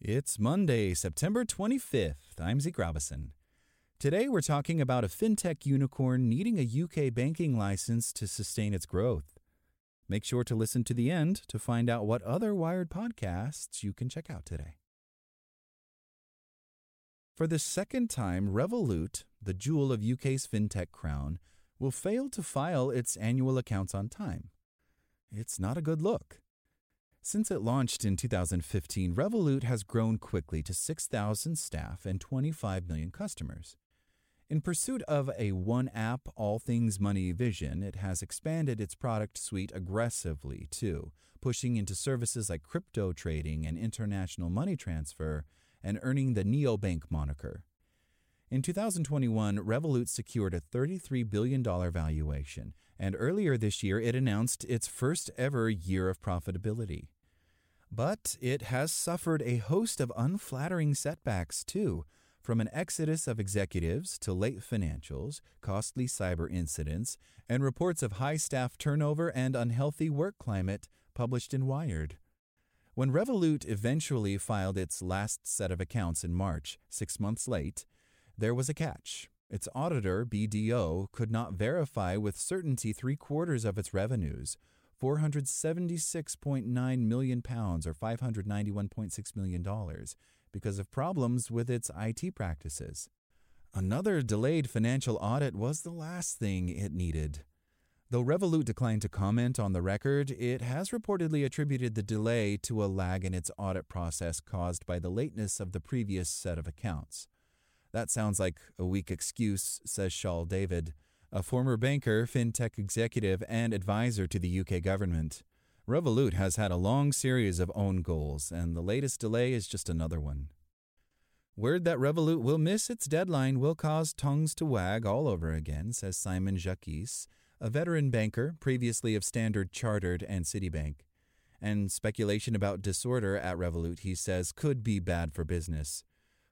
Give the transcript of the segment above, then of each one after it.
It's Monday, September 25th. I'm Zeke Robison. Today we're talking about a fintech unicorn needing a UK banking license to sustain its growth. Make sure to listen to the end to find out what other Wired podcasts you can check out today. For the second time, Revolut, the jewel of UK's fintech crown, will fail to file its annual accounts on time. It's not a good look. Since it launched in 2015, Revolut has grown quickly to 6,000 staff and 25 million customers. In pursuit of a one app, all things money vision, it has expanded its product suite aggressively too, pushing into services like crypto trading and international money transfer and earning the neobank moniker. In 2021, Revolut secured a $33 billion valuation, and earlier this year it announced its first ever year of profitability. But it has suffered a host of unflattering setbacks, too, from an exodus of executives to late financials, costly cyber incidents, and reports of high staff turnover and unhealthy work climate published in Wired. When Revolut eventually filed its last set of accounts in March, six months late, there was a catch. Its auditor, BDO, could not verify with certainty three quarters of its revenues, 476.9 million pounds or 591.6 million dollars because of problems with its IT practices. Another delayed financial audit was the last thing it needed. Though Revolut declined to comment on the record, it has reportedly attributed the delay to a lag in its audit process caused by the lateness of the previous set of accounts. That sounds like a weak excuse, says Shaul David, a former banker, fintech executive, and advisor to the UK government. Revolut has had a long series of own goals, and the latest delay is just another one. Word that Revolut will miss its deadline will cause tongues to wag all over again, says Simon Jacques, a veteran banker, previously of Standard Chartered and Citibank. And speculation about disorder at Revolut, he says, could be bad for business.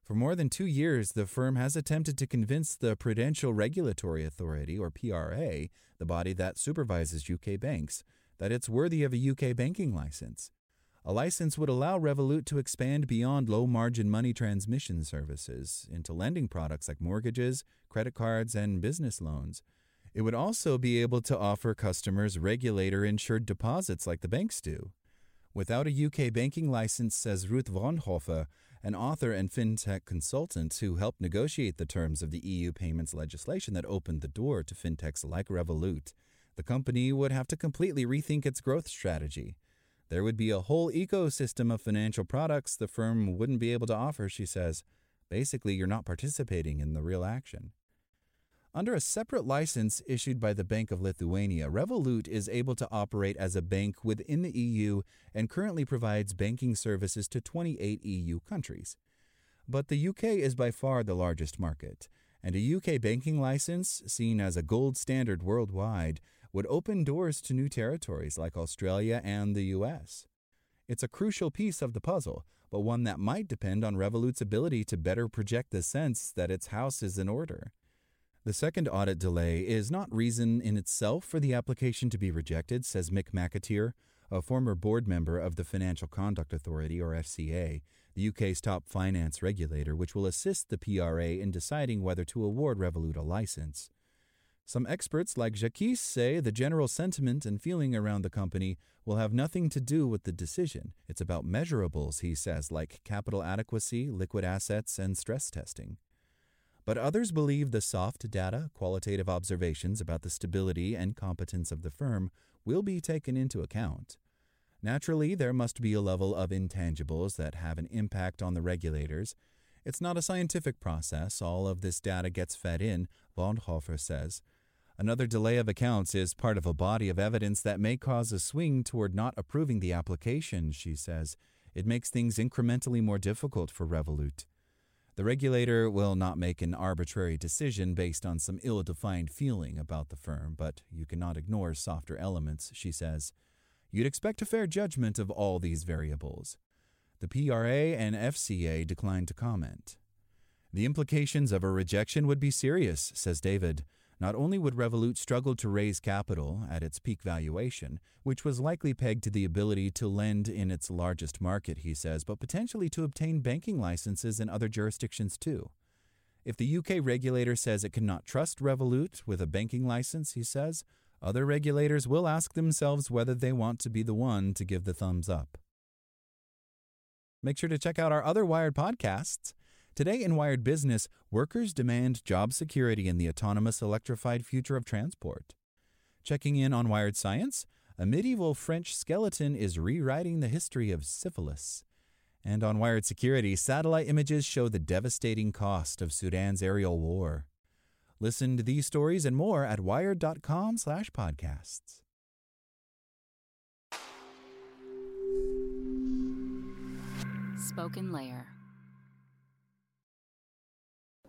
For more than two years, the firm has attempted to convince the Prudential Regulatory Authority, or PRA, the body that supervises UK banks, that it's worthy of a UK banking license. A license would allow Revolut to expand beyond low margin money transmission services into lending products like mortgages, credit cards, and business loans. It would also be able to offer customers regulator insured deposits like the banks do. Without a UK banking license, says Ruth Wandhöfer, an author and fintech consultant who helped negotiate the terms of the EU payments legislation that opened the door to fintechs like Revolut. The company would have to completely rethink its growth strategy. There would be a whole ecosystem of financial products the firm wouldn't be able to offer, she says. Basically, you're not participating in the real action. Under a separate license issued by the Bank of Lithuania, Revolut is able to operate as a bank within the EU and currently provides banking services to 28 EU countries. But the UK is by far the largest market, and a UK banking license, seen as a gold standard worldwide, would open doors to new territories like Australia and the US. It's a crucial piece of the puzzle, but one that might depend on Revolut's ability to better project the sense that its house is in order. The second audit delay is not reason in itself for the application to be rejected, says Mick McAteer, a former board member of the Financial Conduct Authority, or FCA, the UK's top finance regulator, which will assist the PRA in deciding whether to award Revolut a license. Some experts like Jacques say the general sentiment and feeling around the company will have nothing to do with the decision. It's about measurables, he says, like capital adequacy, liquid assets, and stress testing. But others believe the soft data, qualitative observations about the stability and competence of the firm will be taken into account. Naturally, there must be a level of intangibles that have an impact on the regulators. It's not a scientific process. All of this data gets fed in, Wandhöfer says. Another delay of accounts is part of a body of evidence that may cause a swing toward not approving the application, she says. It makes things incrementally more difficult for Revolut. The regulator will not make an arbitrary decision based on some ill defined feeling about the firm, but you cannot ignore softer elements, she says. You'd expect a fair judgment of all these variables. The PRA and FCA declined to comment. The implications of a rejection would be serious, says David. Not only would Revolut struggle to raise capital at its peak valuation, which was likely pegged to the ability to lend in its largest market, he says, but potentially to obtain banking licenses in other jurisdictions too. If the UK regulator says it cannot trust Revolut with a banking license, he says, other regulators will ask themselves whether they want to be the one to give the thumbs up. Make sure to check out our other Wired podcasts. Today in Wired Business, workers demand job security in the autonomous electrified future of transport. Checking in on Wired Science, a medieval French skeleton is rewriting the history of syphilis. And on Wired Security, satellite images show the devastating cost of Sudan's aerial war. Listen to these stories and more at wired.com/podcasts. SpokenLayer.